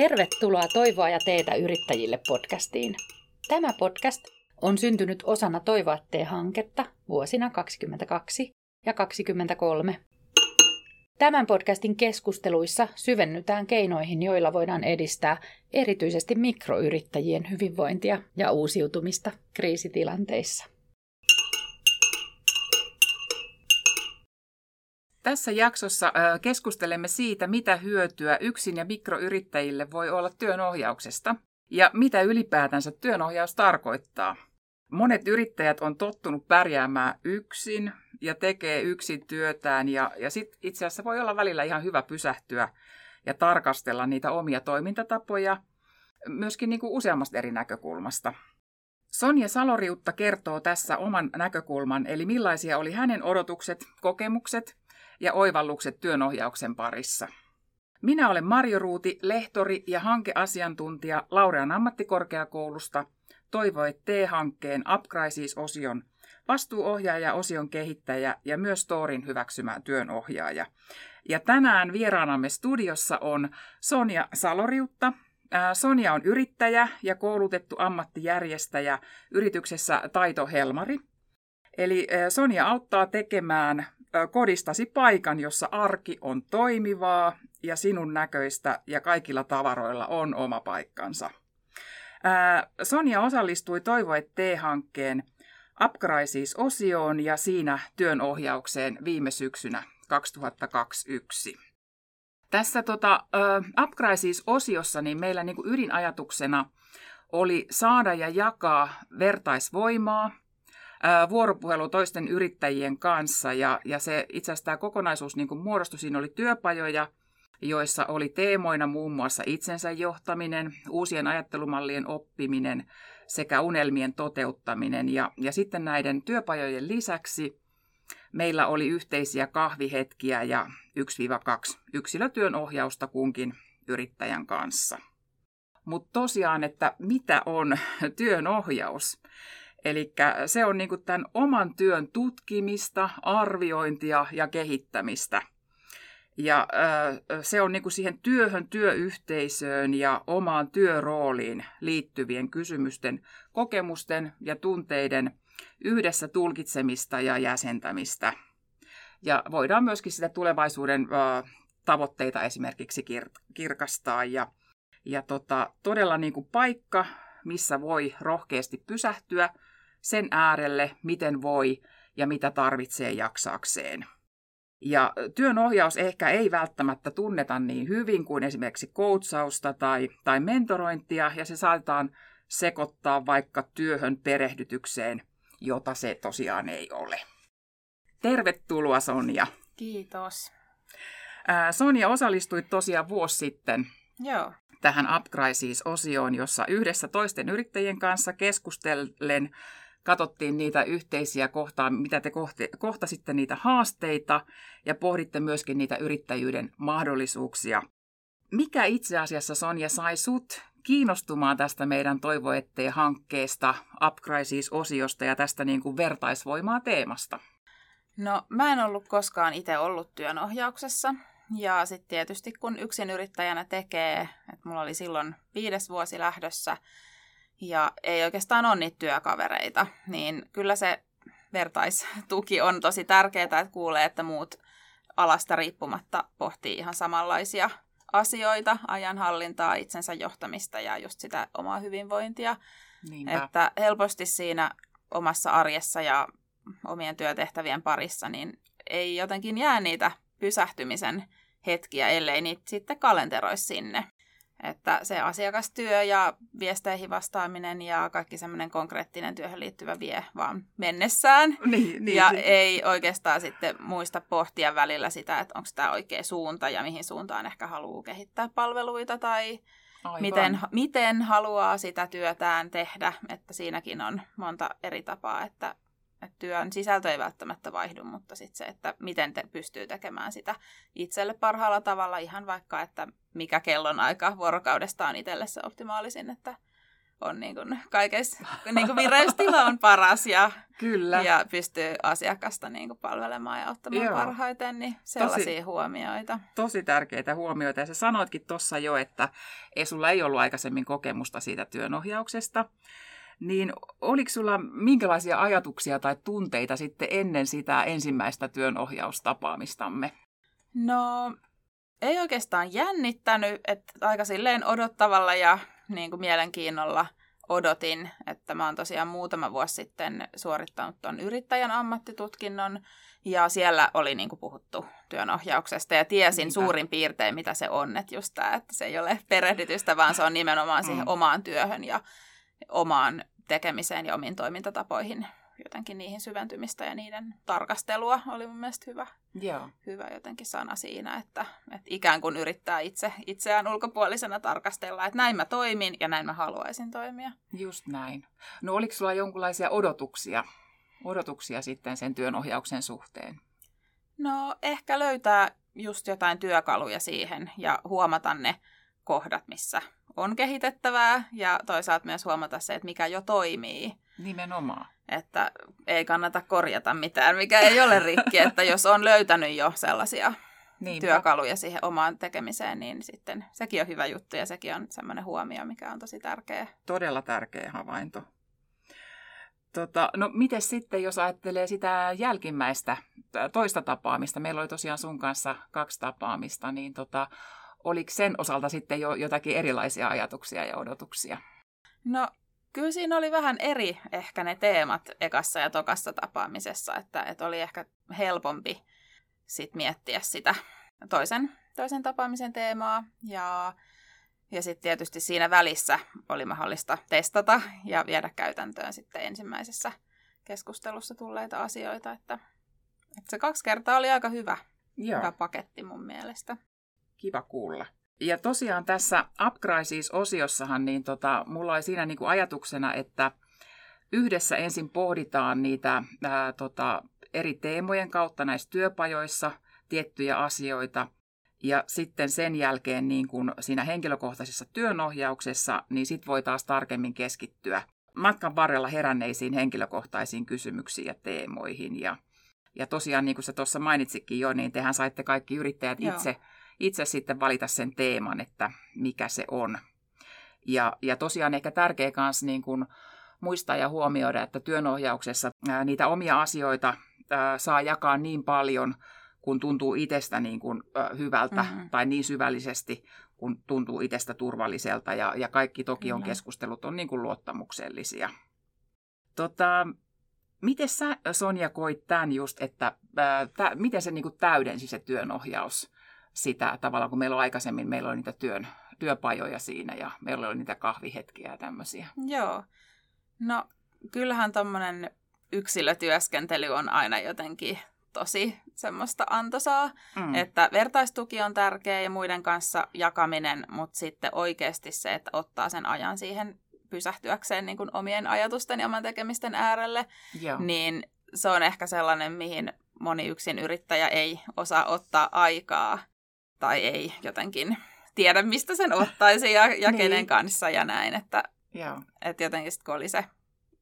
Tervetuloa Toivoa ja teetä yrittäjille podcastiin. Tämä podcast on syntynyt osana Toivoa hanketta vuosina 2022 ja 2023. Tämän podcastin keskusteluissa syvennytään keinoihin, joilla voidaan edistää erityisesti mikroyrittäjien hyvinvointia ja uusiutumista kriisitilanteissa. Tässä jaksossa keskustelemme siitä, mitä hyötyä yksin- ja mikroyrittäjille voi olla työnohjauksesta ja mitä ylipäätänsä työnohjaus tarkoittaa. Monet yrittäjät on tottunut pärjäämään yksin ja tekee yksin työtään ja, ja sit itse asiassa voi olla välillä ihan hyvä pysähtyä ja tarkastella niitä omia toimintatapoja myöskin niin kuin useammasta eri näkökulmasta. Sonja Saloriutta kertoo tässä oman näkökulman, eli millaisia oli hänen odotukset, kokemukset ja oivallukset työnohjauksen parissa. Minä olen Marjo Ruuti, lehtori ja hankeasiantuntija Laurean ammattikorkeakoulusta, toivoi T-hankkeen Upcrisis-osion vastuuohjaaja, osion kehittäjä ja myös Storin hyväksymä työnohjaaja. Ja tänään vieraanamme studiossa on Sonja Saloriutta. Sonja on yrittäjä ja koulutettu ammattijärjestäjä yrityksessä Taito Helmari. Eli Sonja auttaa tekemään kodistasi paikan, jossa arki on toimivaa ja sinun näköistä ja kaikilla tavaroilla on oma paikkansa. Sonja osallistui Toivoet T-hankkeen Upcrisis-osioon ja siinä työnohjaukseen viime syksynä 2021. Tässä tota, Upcrisis-osiossa niin meillä niin kuin ydinajatuksena oli saada ja jakaa vertaisvoimaa – vuoropuhelu toisten yrittäjien kanssa. Ja, ja se itse asiassa tämä kokonaisuus niin kuin muodostui, siinä oli työpajoja, joissa oli teemoina muun muassa itsensä johtaminen, uusien ajattelumallien oppiminen sekä unelmien toteuttaminen. Ja, ja sitten näiden työpajojen lisäksi meillä oli yhteisiä kahvihetkiä ja 1-2 yksilötyön ohjausta kunkin yrittäjän kanssa. Mutta tosiaan, että mitä on työn ohjaus? Eli se on niin tämän oman työn tutkimista, arviointia ja kehittämistä. Ja se on niin siihen työhön, työyhteisöön ja omaan työrooliin liittyvien kysymysten, kokemusten ja tunteiden yhdessä tulkitsemista ja jäsentämistä. Ja voidaan myöskin sitä tulevaisuuden tavoitteita esimerkiksi kirkastaa. Ja, ja tota, todella niin paikka, missä voi rohkeasti pysähtyä – sen äärelle, miten voi ja mitä tarvitsee jaksaakseen. Ja työnohjaus ehkä ei välttämättä tunneta niin hyvin kuin esimerkiksi koutsausta tai, tai mentorointia, ja se saatetaan sekoittaa vaikka työhön perehdytykseen, jota se tosiaan ei ole. Tervetuloa Sonja. Kiitos. Sonja osallistui tosiaan vuosi sitten Joo. tähän Upcrisis-osioon, jossa yhdessä toisten yrittäjien kanssa keskustellen katsottiin niitä yhteisiä kohtaa, mitä te kohti, kohtasitte niitä haasteita ja pohditte myöskin niitä yrittäjyyden mahdollisuuksia. Mikä itse asiassa Sonja sai sut kiinnostumaan tästä meidän Toivo ettei hankkeesta, Upcrisis-osiosta ja tästä niin kuin vertaisvoimaa teemasta? No mä en ollut koskaan itse ollut työnohjauksessa. Ja sitten tietysti kun yksin yrittäjänä tekee, että mulla oli silloin viides vuosi lähdössä, ja ei oikeastaan ole niitä työkavereita, niin kyllä se vertaistuki on tosi tärkeää, että kuulee, että muut alasta riippumatta pohtii ihan samanlaisia asioita, ajanhallintaa, itsensä johtamista ja just sitä omaa hyvinvointia. Niinpä. Että helposti siinä omassa arjessa ja omien työtehtävien parissa, niin ei jotenkin jää niitä pysähtymisen hetkiä, ellei niitä sitten kalenteroisi sinne. Että se asiakastyö ja viesteihin vastaaminen ja kaikki semmoinen konkreettinen työhön liittyvä vie vaan mennessään. Niin, niin, ja niin. ei oikeastaan sitten muista pohtia välillä sitä, että onko tämä oikea suunta ja mihin suuntaan ehkä haluaa kehittää palveluita tai miten, miten haluaa sitä työtään tehdä. Että siinäkin on monta eri tapaa, että että työn sisältö ei välttämättä vaihdu, mutta sitten se, että miten te pystyy tekemään sitä itselle parhaalla tavalla, ihan vaikka, että mikä kellon aika vuorokaudesta on itselle se optimaalisin, että on niin kuin kaikessa niin kuin vireystila on paras ja Kyllä. ja pystyy asiakasta niin kuin palvelemaan ja ottamaan Joo. parhaiten, niin sellaisia huomioita. Tosi tärkeitä huomioita. Ja sä sanoitkin tuossa jo, että ei sulla ei ollut aikaisemmin kokemusta siitä työnohjauksesta. Niin oliko sulla minkälaisia ajatuksia tai tunteita sitten ennen sitä ensimmäistä työnohjaustapaamistamme? No, ei oikeastaan jännittänyt, että aika silleen odottavalla ja niin kuin mielenkiinnolla odotin, että mä oon tosiaan muutama vuosi sitten suorittanut tuon yrittäjän ammattitutkinnon ja siellä oli niin kuin puhuttu työnohjauksesta ja tiesin Niinpä. suurin piirtein, mitä se on, että just tämä, että se ei ole perehdytystä, vaan se on nimenomaan siihen Mm. omaan työhön ja omaan tekemiseen ja omiin toimintatapoihin jotenkin niihin syventymistä ja niiden tarkastelua oli mun mielestä hyvä Joo. hyvä jotenkin sana siinä, että, että ikään kuin yrittää itse, itseään ulkopuolisena tarkastella, että näin mä toimin ja näin mä haluaisin toimia. Just näin. No oliko sulla jonkinlaisia odotuksia, odotuksia sitten sen työnohjauksen suhteen? No ehkä löytää just jotain työkaluja siihen ja huomata ne kohdat, missä on kehitettävää ja toisaalta myös huomata se, että mikä jo toimii. Nimenomaan. Että ei kannata korjata mitään, mikä ei ole rikki, että jos on löytänyt jo sellaisia Niinpä. työkaluja siihen omaan tekemiseen, niin sitten sekin on hyvä juttu ja sekin on semmoinen huomio, mikä on tosi tärkeä. Todella tärkeä havainto. Tota, no miten sitten, jos ajattelee sitä jälkimmäistä tä- toista tapaamista, meillä oli tosiaan sun kanssa kaksi tapaamista, niin tota, oliko sen osalta sitten jo jotakin erilaisia ajatuksia ja odotuksia? No kyllä siinä oli vähän eri ehkä ne teemat ekassa ja tokassa tapaamisessa, että, että oli ehkä helpompi sit miettiä sitä toisen, toisen tapaamisen teemaa ja, ja sitten tietysti siinä välissä oli mahdollista testata ja viedä käytäntöön sitten ensimmäisessä keskustelussa tulleita asioita, että, että se kaksi kertaa oli aika hyvä, Joo. hyvä paketti mun mielestä. Kiva kuulla. Ja tosiaan tässä Upcrisis-osiossahan niin tota, mulla oli siinä niin kuin ajatuksena, että yhdessä ensin pohditaan niitä ää, tota, eri teemojen kautta näissä työpajoissa tiettyjä asioita. Ja sitten sen jälkeen niin kuin siinä henkilökohtaisessa työnohjauksessa, niin sit voi taas tarkemmin keskittyä matkan varrella heränneisiin henkilökohtaisiin kysymyksiin ja teemoihin. Ja, ja tosiaan, niin kuin sä tuossa mainitsikin jo, niin tehän saitte kaikki yrittäjät Joo. itse itse sitten valita sen teeman, että mikä se on. Ja, ja tosiaan ehkä tärkeä kanssa niin kuin muistaa ja huomioida, että työnohjauksessa ää, niitä omia asioita ää, saa jakaa niin paljon, kun tuntuu itsestä niin kuin, ää, hyvältä Mhm. tai niin syvällisesti, kun tuntuu itsestä turvalliselta. Ja, ja kaikki toki on keskustelut on niin kuin luottamuksellisia. Tota, miten sä, Sonja, koit tämän just, että ää, tä, miten se niin kuin täydensi se työnohjaus sitä tavalla, kun meillä on aikaisemmin, meillä oli niitä työn, työpajoja siinä ja meillä oli niitä kahvihetkiä ja tämmöisiä. Joo. No kyllähän tuommoinen yksilötyöskentely on aina jotenkin tosi semmoista antoisaa, mm. että vertaistuki on tärkeä ja muiden kanssa jakaminen, mutta sitten oikeasti se, että ottaa sen ajan siihen pysähtyäkseen niin kuin omien ajatusten ja oman tekemisten äärelle, Joo. niin se on ehkä sellainen, mihin moni yksin yrittäjä ei osaa ottaa aikaa tai ei jotenkin tiedä, mistä sen ottaisi ja, ja Niin. kenen kanssa ja näin, että Joo. että jotenkin sit, kun oli se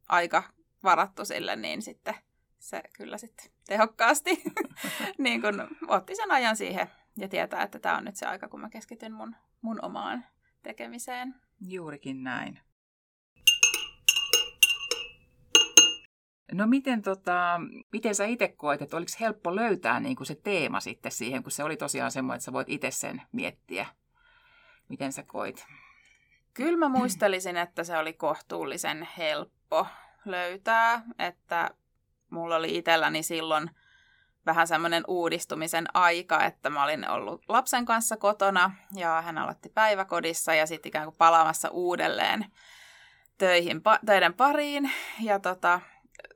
aika varattu sille, niin sitten se kyllä sitten tehokkaasti niin kun otti sen ajan siihen ja tietää, että tämä on nyt se aika, kun mä keskityn mun, mun omaan tekemiseen. Juurikin näin. No miten, tota, miten sä itse koet, että oliko helppo löytää niin kuin se teema sitten siihen, kun se oli tosiaan semmoinen, että sä voit itse sen miettiä. Miten sä koit? Kyllä mä muistelisin, että se oli kohtuullisen helppo löytää, että mulla oli itselläni silloin vähän semmoinen uudistumisen aika, että mä olin ollut lapsen kanssa kotona ja hän aloitti päiväkodissa ja sitten ikään kuin palaamassa uudelleen töihin, pa- töiden pariin. Ja tota,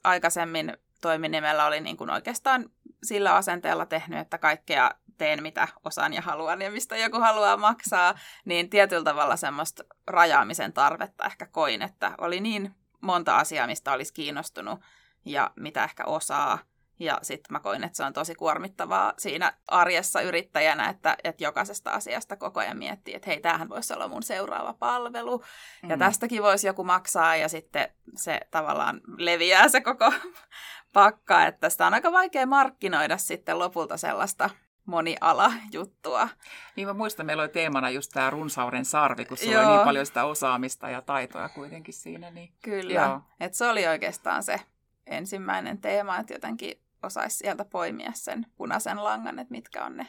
aikaisemmin toiminimellä oli niin kuin oikeastaan sillä asenteella tehnyt, että kaikkea teen mitä osaan ja haluan ja mistä joku haluaa maksaa, niin tietyllä tavalla semmoista rajaamisen tarvetta ehkä koin, että oli niin monta asiaa, mistä olisi kiinnostunut ja mitä ehkä osaa. Ja sitten mä koin, että se on tosi kuormittavaa siinä arjessa yrittäjänä, että, että jokaisesta asiasta koko ajan miettii, että hei, tämähän voisi olla mun seuraava palvelu. Mm. Ja tästäkin voisi joku maksaa ja sitten se tavallaan leviää se koko pakka, että sitä on aika vaikea markkinoida sitten lopulta sellaista moniala-juttua. Niin mä muistan, meillä oli teemana just tämä runsauden sarvi, kun sulla oli niin paljon sitä osaamista ja taitoja kuitenkin siinä. Niin... Kyllä, että se oli oikeastaan se ensimmäinen teema, että jotenkin osaisi sieltä poimia sen punaisen langan, että mitkä on ne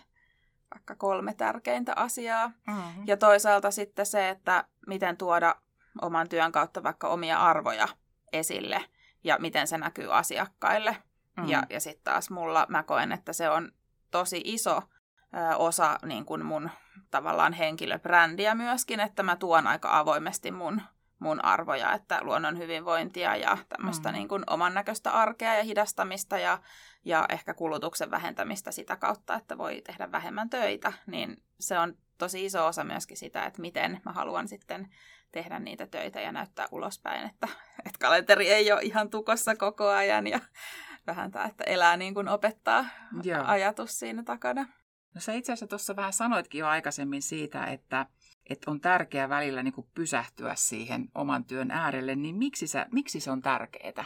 vaikka kolme tärkeintä asiaa. Mm-hmm. Ja toisaalta sitten se, että miten tuoda oman työn kautta vaikka omia arvoja esille ja miten se näkyy asiakkaille. Mm-hmm. Ja, ja sitten taas mulla mä koen, että se on tosi iso ö, osa niin kuin mun tavallaan henkilöbrändiä myöskin, että mä tuon aika avoimesti mun mun arvoja, että luonnon hyvinvointia ja tämmöistä mm. niin kuin oman näköistä arkea ja hidastamista ja, ja ehkä kulutuksen vähentämistä sitä kautta, että voi tehdä vähemmän töitä, niin se on tosi iso osa myöskin sitä, että miten mä haluan sitten tehdä niitä töitä ja näyttää ulospäin, että, että kalenteri ei ole ihan tukossa koko ajan ja vähän tämä, että elää niin kuin opettaa Joo. ajatus siinä takana. No sä itse asiassa tuossa vähän sanoitkin jo aikaisemmin siitä, että että on tärkeää välillä niin pysähtyä siihen oman työn äärelle, niin miksi, sä, miksi se on tärkeää?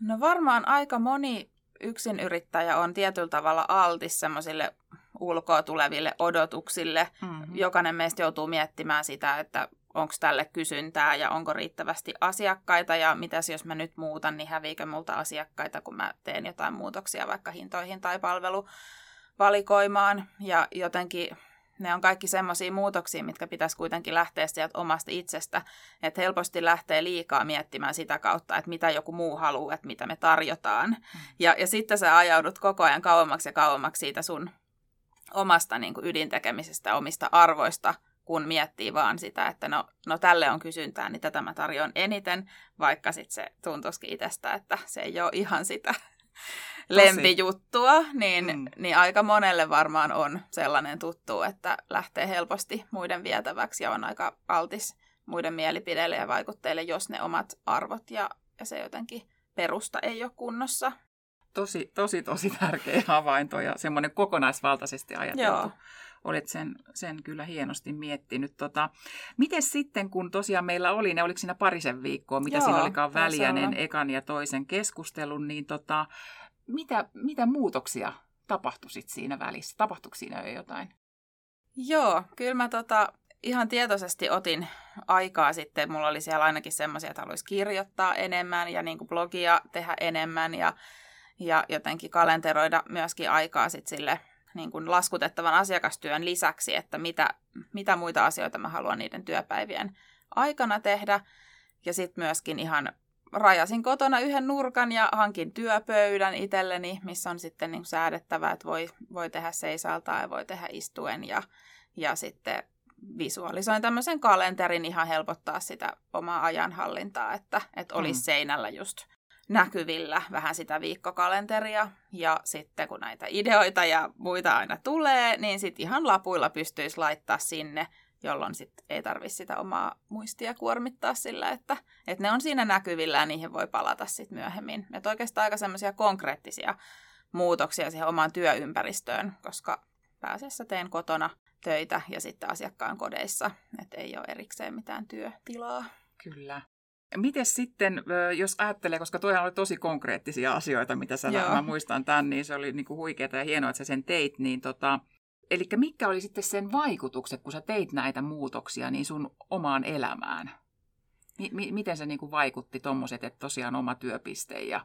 No varmaan aika moni yksinyrittäjä on tietyllä tavalla altis semmoisille ulkoa tuleville odotuksille. Mm-hmm. Jokainen meistä joutuu miettimään sitä, että onko tälle kysyntää ja onko riittävästi asiakkaita ja mitäs jos mä nyt muutan, niin häviikö multa asiakkaita, kun mä teen jotain muutoksia vaikka hintoihin tai palveluvalikoimaan. Ja jotenkin ne on kaikki semmoisia muutoksia, mitkä pitäisi kuitenkin lähteä sieltä omasta itsestä. Että helposti lähtee liikaa miettimään sitä kautta, että mitä joku muu haluaa, että mitä me tarjotaan. Mm. Ja, ja sitten sä ajaudut koko ajan kauemmaksi ja kauemmaksi siitä sun omasta niin kuin ydintekemisestä, omista arvoista, kun miettii vaan sitä, että no, no tälle on kysyntää, niin tätä mä tarjoan eniten, vaikka sitten se tuntuisikin itsestä, että se ei ole ihan sitä lempijuttua, niin, mm. niin aika monelle varmaan on sellainen tuttu, että lähtee helposti muiden vietäväksi ja on aika altis muiden mielipideille ja vaikutteille, jos ne omat arvot ja, ja se jotenkin perusta ei ole kunnossa. Tosi, tosi, tosi tärkeä havainto ja semmoinen kokonaisvaltaisesti ajateltu. Joo. Olet sen, sen kyllä hienosti miettinyt. Tota, miten sitten, kun tosiaan meillä oli, ne oliko siinä parisen viikkoa, mitä Joo, siinä olikaan väliä, ekan ja toisen keskustelun, niin tota, mitä, mitä muutoksia tapahtui sit siinä välissä? Tapahtuiko siinä jo jotain? Joo, kyllä mä tota, ihan tietoisesti otin aikaa sitten. Mulla oli siellä ainakin semmoisia, että haluaisi kirjoittaa enemmän ja niin kuin blogia tehdä enemmän ja, ja jotenkin kalenteroida myöskin aikaa sitten sille niin kuin laskutettavan asiakastyön lisäksi, että mitä, mitä muita asioita mä haluan niiden työpäivien aikana tehdä. Ja sitten myöskin ihan rajasin kotona yhden nurkan ja hankin työpöydän itselleni, missä on sitten niin säädettävä, että voi, voi tehdä seisaltaa ja voi tehdä istuen ja, ja sitten visualisoin tämmöisen kalenterin ihan helpottaa sitä omaa ajanhallintaa, että, että olisi mm. seinällä just näkyvillä vähän sitä viikkokalenteria. Ja sitten kun näitä ideoita ja muita aina tulee, niin sitten ihan lapuilla pystyisi laittaa sinne jolloin sit ei tarvitse sitä omaa muistia kuormittaa sillä, että, että ne on siinä näkyvillä ja niihin voi palata sitten myöhemmin. Että oikeastaan aika semmoisia konkreettisia muutoksia siihen omaan työympäristöön, koska pääasiassa teen kotona töitä ja sitten asiakkaan kodeissa, että ei ole erikseen mitään työtilaa. Kyllä. Miten sitten, jos ajattelee, koska toihan oli tosi konkreettisia asioita, mitä sä, mä muistan tämän, niin se oli niinku huikeaa ja hienoa, että sä sen teit, niin tota, Eli mitkä oli sitten sen vaikutukset, kun sä teit näitä muutoksia niin sun omaan elämään? M- miten se niin kuin vaikutti tuommoiset, että tosiaan oma työpiste ja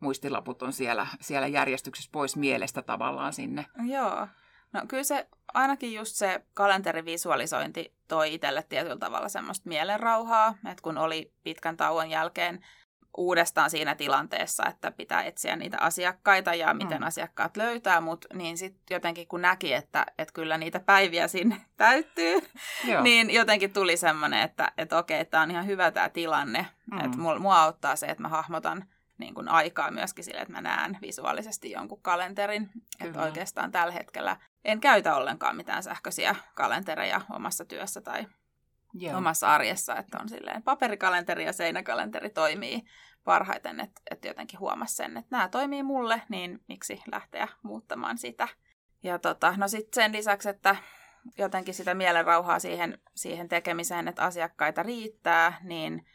muistilaput on siellä, siellä järjestyksessä pois mielestä tavallaan sinne? Joo. No kyllä se, ainakin just se kalenterivisualisointi toi itselle tietyllä tavalla semmoista mielenrauhaa, että kun oli pitkän tauon jälkeen uudestaan siinä tilanteessa, että pitää etsiä niitä asiakkaita ja miten mm. asiakkaat löytää mut, niin sitten jotenkin kun näki, että, että kyllä niitä päiviä sinne täyttyy, niin jotenkin tuli semmoinen, että, että okei, tämä on ihan hyvä tämä tilanne, mm. että mua, mua auttaa se, että mä hahmotan niin kuin aikaa myöskin sille, että mä näen visuaalisesti jonkun kalenterin. Että oikeastaan tällä hetkellä en käytä ollenkaan mitään sähköisiä kalentereja omassa työssä tai Joo. omassa arjessa, että on silleen paperikalenteri ja seinäkalenteri toimii parhaiten, että, että jotenkin huomasi sen, että nämä toimii mulle, niin miksi lähteä muuttamaan sitä. Ja tota, no sitten sen lisäksi, että jotenkin sitä mielenrauhaa siihen, siihen tekemiseen, että asiakkaita riittää, niin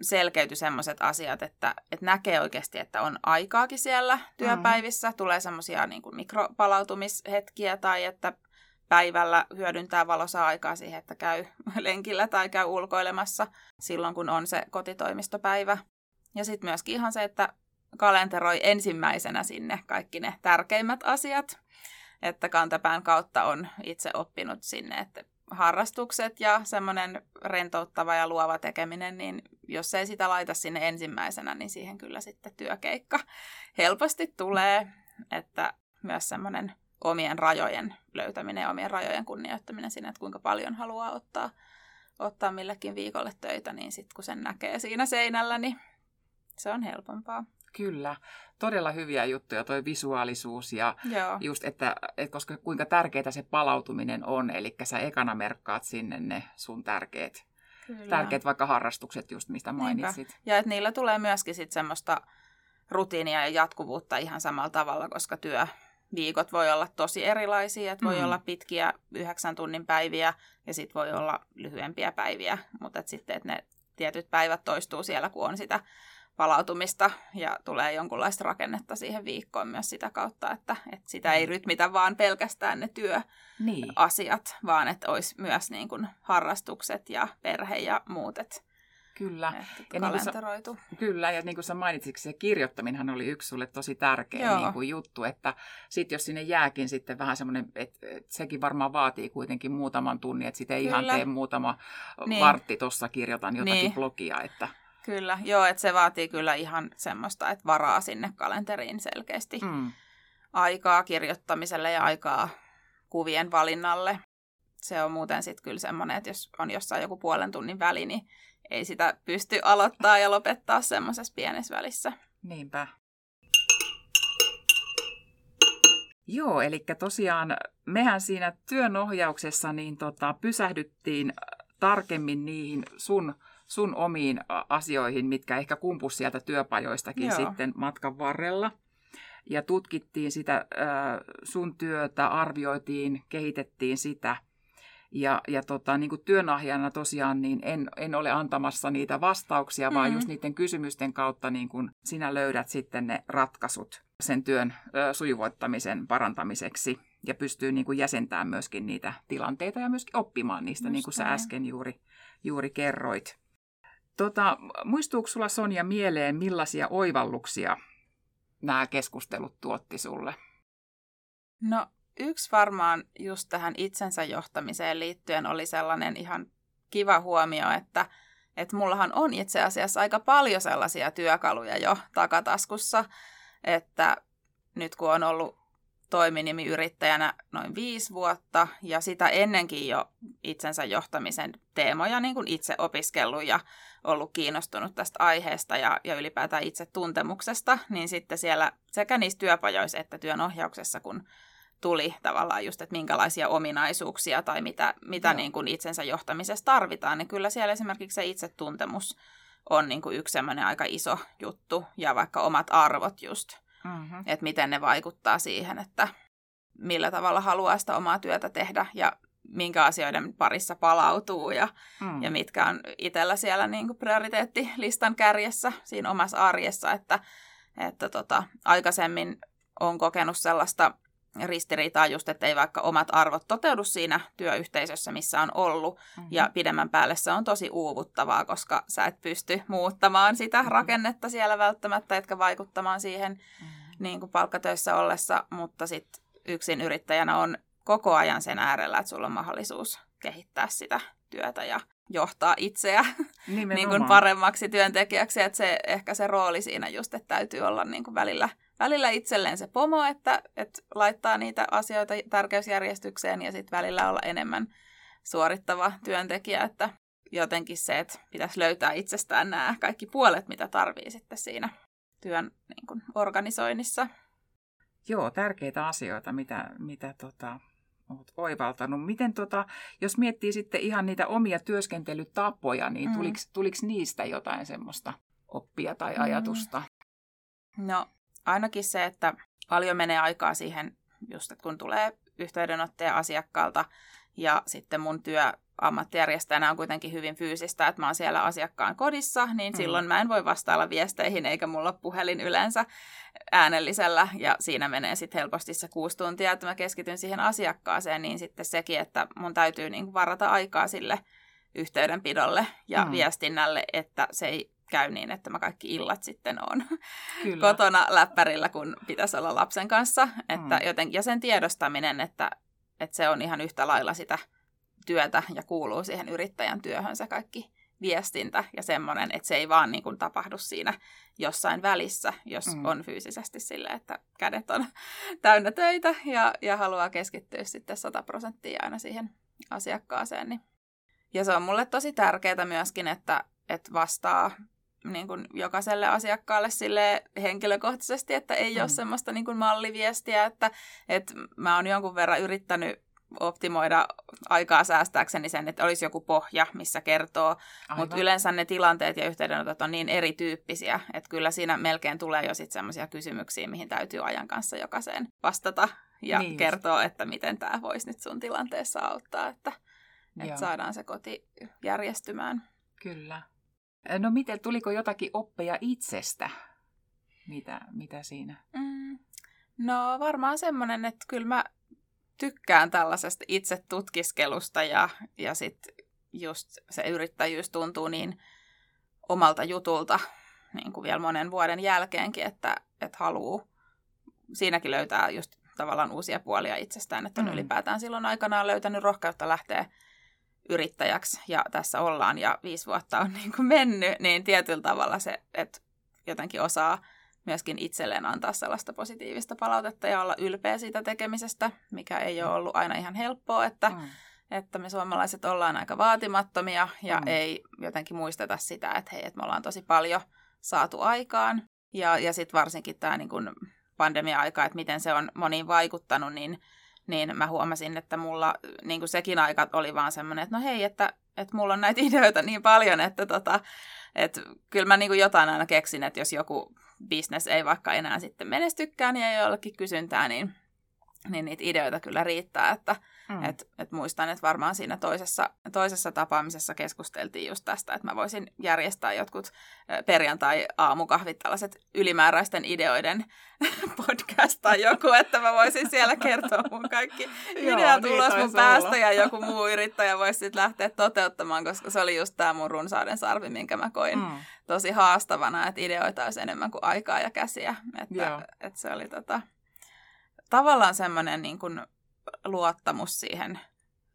selkeytyi sellaiset asiat, että, että näkee oikeasti, että on aikaakin siellä työpäivissä. Mm. Tulee semmoisia niin mikropalautumishetkiä tai että päivällä hyödyntää valossa aikaa siihen, että käy lenkillä tai käy ulkoilemassa silloin, kun on se kotitoimistopäivä. Ja sitten myöskin ihan se, että kalenteroi ensimmäisenä sinne kaikki ne tärkeimmät asiat. Että kantapään kautta on itse oppinut sinne, että harrastukset ja semmoinen rentouttava ja luova tekeminen, niin jos ei sitä laita sinne ensimmäisenä, niin siihen kyllä sitten työkeikka helposti tulee, että myös semmoinen omien rajojen löytäminen ja omien rajojen kunnioittaminen siinä, että kuinka paljon haluaa ottaa, ottaa millekin viikolle töitä, niin sitten kun sen näkee siinä seinällä, niin se on helpompaa. Kyllä, todella hyviä juttuja, toi visuaalisuus ja Joo. just, että, että koska kuinka tärkeää se palautuminen on, eli sä ekana merkkaat sinne ne sun tärkeät, tärkeät vaikka harrastukset just, mistä mainitsit. Niinpä. Ja että niillä tulee myöskin sitten semmoista rutiinia ja jatkuvuutta ihan samalla tavalla, koska työ, viikot voi olla tosi erilaisia, että voi mm. olla pitkiä yhdeksän tunnin päiviä ja sitten voi olla lyhyempiä päiviä, mutta et sitten että ne tietyt päivät toistuu siellä, kun on sitä palautumista ja tulee jonkunlaista rakennetta siihen viikkoon myös sitä kautta, että, että sitä ei mm. rytmitä vaan pelkästään ne työasiat, niin. vaan että olisi myös niin kuin harrastukset ja perhe ja muut, että Kyllä. ja niin sä, kyllä, ja niin kuin sä mainitsit, se kirjoittaminenhan oli yksi sulle tosi tärkeä niin kuin juttu, että sit jos sinne jääkin sitten vähän semmoinen, että, että sekin varmaan vaatii kuitenkin muutaman tunnin, että sitten ei kyllä. ihan tee muutama niin. vartti tuossa kirjoitan jotakin niin. blogia, että... Kyllä, joo, että se vaatii kyllä ihan semmoista, että varaa sinne kalenteriin selkeästi mm. aikaa kirjoittamiselle ja aikaa kuvien valinnalle. Se on muuten sitten kyllä semmoinen, että jos on jossain joku puolen tunnin väli, niin ei sitä pysty aloittaa ja lopettaa semmoisessa pienessä välissä. Niinpä. Joo, eli tosiaan mehän siinä työnohjauksessa niin tota, pysähdyttiin tarkemmin niihin sun, sun omiin asioihin, mitkä ehkä kumpus sieltä työpajoistakin Joo. sitten matkan varrella. Ja tutkittiin sitä äh, sun työtä, arvioitiin, kehitettiin sitä – ja, ja tota, niin kuin työnahjana tosiaan niin en, en ole antamassa niitä vastauksia, vaan mm-hmm. just niiden kysymysten kautta niin kuin sinä löydät sitten ne ratkaisut sen työn ö, sujuvoittamisen parantamiseksi ja pystyy niin kuin jäsentämään myöskin niitä tilanteita ja myöskin oppimaan niistä, just niin kuin sä äsken juuri, juuri kerroit. Tota, muistuuko sulla Sonja mieleen, millaisia oivalluksia nämä keskustelut tuotti sulle? No yksi varmaan just tähän itsensä johtamiseen liittyen oli sellainen ihan kiva huomio, että, että mullahan on itse asiassa aika paljon sellaisia työkaluja jo takataskussa, että nyt kun on ollut toiminimiyrittäjänä noin viisi vuotta ja sitä ennenkin jo itsensä johtamisen teemoja niin kuin itse opiskellut ja ollut kiinnostunut tästä aiheesta ja, ja ylipäätään itse tuntemuksesta, niin sitten siellä sekä niissä työpajoissa että työnohjauksessa, kun tuli tavallaan just, että minkälaisia ominaisuuksia tai mitä, mitä niin kuin itsensä johtamisessa tarvitaan, niin kyllä siellä esimerkiksi se itsetuntemus on niin kuin yksi semmoinen aika iso juttu ja vaikka omat arvot just, mm-hmm. että miten ne vaikuttaa siihen, että millä tavalla haluaa sitä omaa työtä tehdä ja minkä asioiden parissa palautuu ja, mm. ja mitkä on itsellä siellä niin kuin prioriteettilistan kärjessä siinä omassa arjessa, että, että tota, aikaisemmin on kokenut sellaista ristiriitaa just, että ei vaikka omat arvot toteudu siinä työyhteisössä, missä on ollut. Mm-hmm. Ja pidemmän päälle se on tosi uuvuttavaa, koska sä et pysty muuttamaan sitä mm-hmm. rakennetta siellä välttämättä, etkä vaikuttamaan siihen mm-hmm. niin kuin palkkatöissä ollessa. Mutta sitten yksin yrittäjänä on koko ajan sen äärellä, että sulla on mahdollisuus kehittää sitä työtä ja johtaa itseä niin kuin paremmaksi työntekijäksi. Että se, ehkä se rooli siinä just, että täytyy olla niin kuin välillä – välillä itselleen se pomo, että, että laittaa niitä asioita tärkeysjärjestykseen ja sitten välillä olla enemmän suorittava työntekijä, että jotenkin se, että pitäisi löytää itsestään nämä kaikki puolet, mitä tarvii sitten siinä työn niin kuin, organisoinnissa. Joo, tärkeitä asioita, mitä, mitä tota, olet oivaltanut. Miten tota, jos miettii sitten ihan niitä omia työskentelytapoja, niin mm. tuliko, tuliko niistä jotain semmoista oppia tai mm. ajatusta? No ainakin se, että paljon menee aikaa siihen, just että kun tulee yhteydenottoja asiakkaalta ja sitten mun työ ammattijärjestäjänä on kuitenkin hyvin fyysistä, että mä oon siellä asiakkaan kodissa, niin mm. silloin mä en voi vastailla viesteihin, eikä mulla ole puhelin yleensä äänellisellä, ja siinä menee sitten helposti se kuusi tuntia, että mä keskityn siihen asiakkaaseen, niin sitten sekin, että mun täytyy niin varata aikaa sille yhteydenpidolle ja mm. viestinnälle, että se ei käy niin, että mä kaikki illat sitten on Kyllä. kotona läppärillä, kun pitäisi olla lapsen kanssa. Että mm. joten, ja sen tiedostaminen, että, että se on ihan yhtä lailla sitä työtä ja kuuluu siihen yrittäjän työhön se kaikki viestintä ja semmoinen, että se ei vaan niin kuin tapahdu siinä jossain välissä, jos mm. on fyysisesti sille, että kädet on täynnä töitä ja, ja haluaa keskittyä sitten 100 prosenttia aina siihen asiakkaaseen. Niin. Ja se on mulle tosi tärkeää myöskin, että, että vastaa niin kuin jokaiselle asiakkaalle sille henkilökohtaisesti, että ei mm. ole semmoista niin kuin malliviestiä, että, että mä oon jonkun verran yrittänyt optimoida aikaa säästääkseni sen, että olisi joku pohja, missä kertoo. Mutta yleensä ne tilanteet ja yhteydenotot on niin erityyppisiä, että kyllä siinä melkein tulee jo sitten sellaisia kysymyksiä, mihin täytyy ajan kanssa jokaiseen vastata ja niin kertoa, että miten tämä voisi nyt sun tilanteessa auttaa, että, että saadaan se koti järjestymään. Kyllä. No miten, tuliko jotakin oppeja itsestä? Mitä, mitä siinä? Mm, no varmaan semmoinen, että kyllä mä tykkään tällaisesta itse tutkiskelusta ja, ja sitten just se yrittäjyys tuntuu niin omalta jutulta niin kuin vielä monen vuoden jälkeenkin, että, että haluaa siinäkin löytää just tavallaan uusia puolia itsestään, että on mm. ylipäätään silloin aikanaan löytänyt rohkeutta lähteä yrittäjäksi ja tässä ollaan ja viisi vuotta on niin kuin mennyt, niin tietyllä tavalla se, että jotenkin osaa myöskin itselleen antaa sellaista positiivista palautetta ja olla ylpeä siitä tekemisestä, mikä ei ole ollut aina ihan helppoa, että, mm. että me suomalaiset ollaan aika vaatimattomia ja mm. ei jotenkin muisteta sitä, että hei, että me ollaan tosi paljon saatu aikaan. Ja, ja sitten varsinkin tämä niin pandemia-aika, että miten se on moniin vaikuttanut, niin, niin mä huomasin, että mulla niin kuin sekin aika oli vaan semmoinen, että no hei, että, että mulla on näitä ideoita niin paljon, että tota, et kyllä mä niin kuin jotain aina keksin, että jos joku business ei vaikka enää sitten menestykään ja ei jollekin kysyntää, niin, niin niitä ideoita kyllä riittää. Että mm. et, et muistan, että varmaan siinä toisessa, toisessa tapaamisessa keskusteltiin just tästä, että mä voisin järjestää jotkut perjantai-aamukahvit, tällaiset ylimääräisten ideoiden podcast tai joku, että mä voisin siellä kertoa mun kaikki ideat niin ulos mun päästä ja joku muu yrittäjä voisi sitten lähteä toteuttamaan, koska se oli just tämä mun runsauden sarvi, minkä mä koin mm. tosi haastavana, että ideoita olisi enemmän kuin aikaa ja käsiä. Että, että se oli tota, tavallaan semmoinen niin kuin luottamus siihen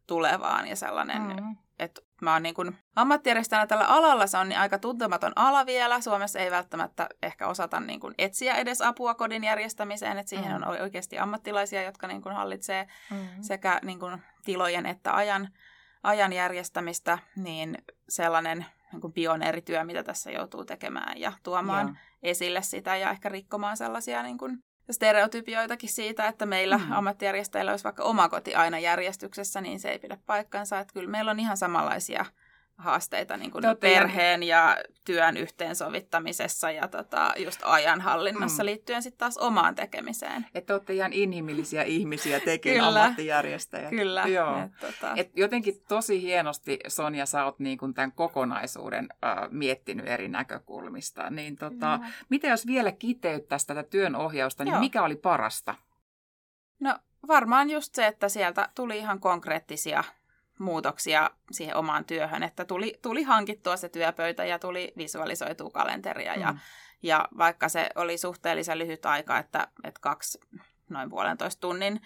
tulevaan ja sellainen, mm. että mä oon niin kuin ammattijärjestäjänä tällä alalla, se on niin aika tuntematon ala vielä. Suomessa ei välttämättä ehkä osata niin kuin etsiä edes apua kodin järjestämiseen, että siihen mm. on oikeasti ammattilaisia, jotka niin kuin hallitsee mm. sekä niin kuin tilojen että ajan, ajan järjestämistä, niin sellainen niin kuin pioneerityö, mitä tässä joutuu tekemään ja tuomaan Joo. esille sitä ja ehkä rikkomaan sellaisia niin kuin stereotypioitakin siitä, että meillä mm. ammattijärjestäjillä olisi vaikka oma koti aina järjestyksessä, niin se ei pidä paikkansa. Että kyllä meillä on ihan samanlaisia haasteita niin kuin perheen ja työn yhteensovittamisessa ja tota, just ajanhallinnassa mm. liittyen sitten taas omaan tekemiseen. Että olette ihan inhimillisiä ihmisiä tekin ammattijärjestäjät. Kyllä. Joo. Et, tota... Et jotenkin tosi hienosti Sonja, sä oot niin kuin tämän kokonaisuuden äh, miettinyt eri näkökulmista. Niin tota, miten jos vielä kiteyttäisi tätä työnohjausta, niin Joo. mikä oli parasta? No varmaan just se, että sieltä tuli ihan konkreettisia muutoksia siihen omaan työhön, että tuli, tuli hankittua se työpöytä ja tuli visualisoitua kalenteria mm. ja, ja vaikka se oli suhteellisen lyhyt aika, että, että kaksi noin puolentoista tunnin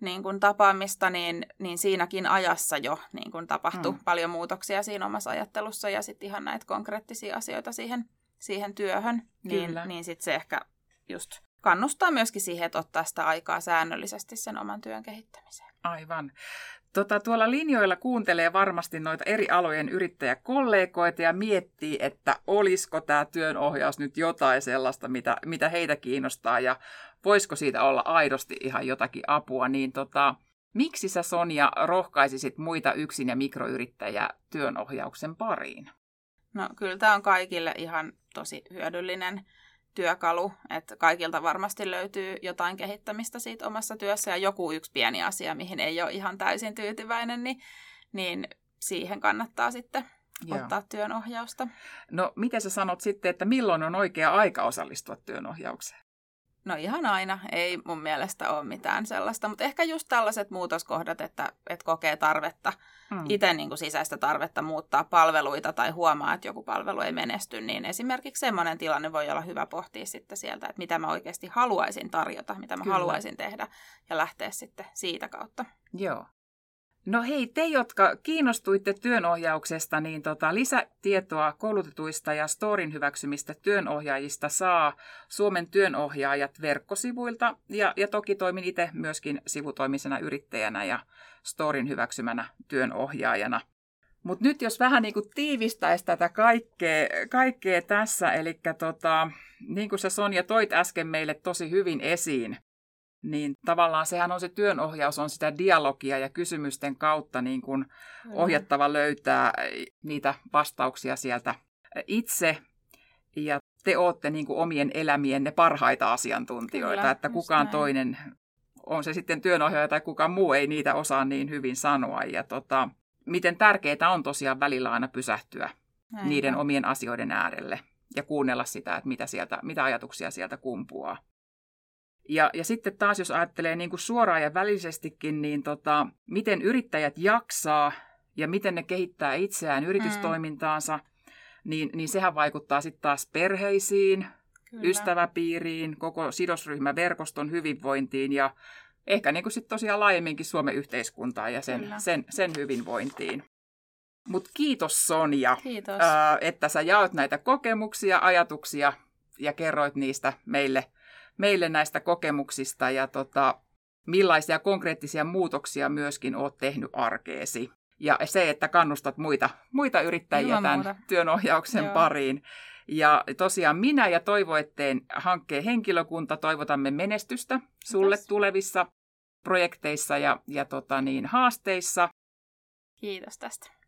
niin kuin tapaamista, niin, niin siinäkin ajassa jo niin kuin tapahtui mm. paljon muutoksia siinä omassa ajattelussa ja sitten ihan näitä konkreettisia asioita siihen, siihen työhön, niin, Kyllä. niin sitten se ehkä just kannustaa myöskin siihen, että ottaa sitä aikaa säännöllisesti sen oman työn kehittämiseen. Aivan. Tota, tuolla linjoilla kuuntelee varmasti noita eri alojen yrittäjäkollegoita ja miettii, että olisiko tämä työnohjaus nyt jotain sellaista, mitä, mitä heitä kiinnostaa ja voisiko siitä olla aidosti ihan jotakin apua. Niin tota, miksi sä Sonja rohkaisisit muita yksin- ja mikroyrittäjä työnohjauksen pariin? No kyllä tämä on kaikille ihan tosi hyödyllinen työkalu, että kaikilta varmasti löytyy jotain kehittämistä siitä omassa työssä ja joku yksi pieni asia, mihin ei ole ihan täysin tyytyväinen, niin, niin siihen kannattaa sitten Joo. ottaa työnohjausta. No, miten sä sanot sitten, että milloin on oikea aika osallistua työnohjaukseen? No ihan aina, ei mun mielestä ole mitään sellaista, mutta ehkä just tällaiset muutoskohdat, että, että kokee tarvetta, hmm. itse niin kuin sisäistä tarvetta muuttaa palveluita tai huomaa, että joku palvelu ei menesty, niin esimerkiksi semmoinen tilanne voi olla hyvä pohtia sitten sieltä, että mitä mä oikeasti haluaisin tarjota, mitä mä Kyllä. haluaisin tehdä ja lähteä sitten siitä kautta. Joo. No hei, te, jotka kiinnostuitte työnohjauksesta, niin tota, lisätietoa koulutetuista ja Storin hyväksymistä työnohjaajista saa Suomen työnohjaajat verkkosivuilta. Ja, ja toki toimin itse myöskin sivutoimisena yrittäjänä ja Storin hyväksymänä työnohjaajana. Mutta nyt jos vähän niin kuin tiivistäisi tätä kaikkea, kaikkea tässä, eli tota, niin kuin sä Sonja toit äsken meille tosi hyvin esiin, niin tavallaan sehän on se työnohjaus, on sitä dialogia ja kysymysten kautta niin kuin ohjattava löytää niitä vastauksia sieltä itse. Ja te olette niin kuin omien elämienne parhaita asiantuntijoita, Kyllä, että kukaan näin. toinen, on se sitten työnohjaaja tai kukaan muu, ei niitä osaa niin hyvin sanoa. Ja tota, miten tärkeää on tosiaan välillä aina pysähtyä Näin. niiden omien asioiden äärelle ja kuunnella sitä, että mitä, sieltä, mitä ajatuksia sieltä kumpuaa. Ja, ja sitten taas, jos ajattelee niin kuin suoraan ja välisestikin, niin tota, miten yrittäjät jaksaa ja miten ne kehittää itseään yritystoimintaansa, mm. niin, niin sehän vaikuttaa sitten taas perheisiin, Kyllä. ystäväpiiriin, koko sidosryhmäverkoston hyvinvointiin ja ehkä niin kuin sit tosiaan laajemminkin Suomen yhteiskuntaan ja sen, sen, sen hyvinvointiin. Mutta kiitos Sonja, kiitos. Ää, että sä jaot näitä kokemuksia, ajatuksia ja kerroit niistä meille – meille näistä kokemuksista ja tota, millaisia konkreettisia muutoksia myöskin olet tehnyt arkeesi. Ja se, että kannustat muita, muita yrittäjiä Ilman tämän muuta. työnohjauksen Joo. pariin. Ja tosiaan minä ja Toivoetteen hankkeen henkilökunta toivotamme menestystä sulle Kiitos. tulevissa projekteissa ja, ja tota niin, haasteissa. Kiitos tästä.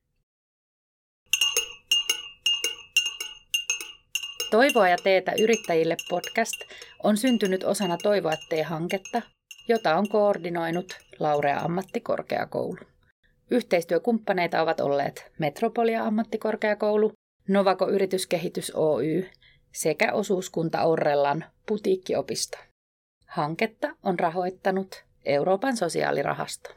Toivoa ja teetä yrittäjille podcast on syntynyt osana Toivoa tee-hanketta, jota on koordinoinut Laurea ammattikorkeakoulu. Yhteistyökumppaneita ovat olleet Metropolia ammattikorkeakoulu, Novako Yrityskehitys Oy sekä osuuskunta Orrellan putiikkiopisto. Hanketta on rahoittanut Euroopan sosiaalirahasto.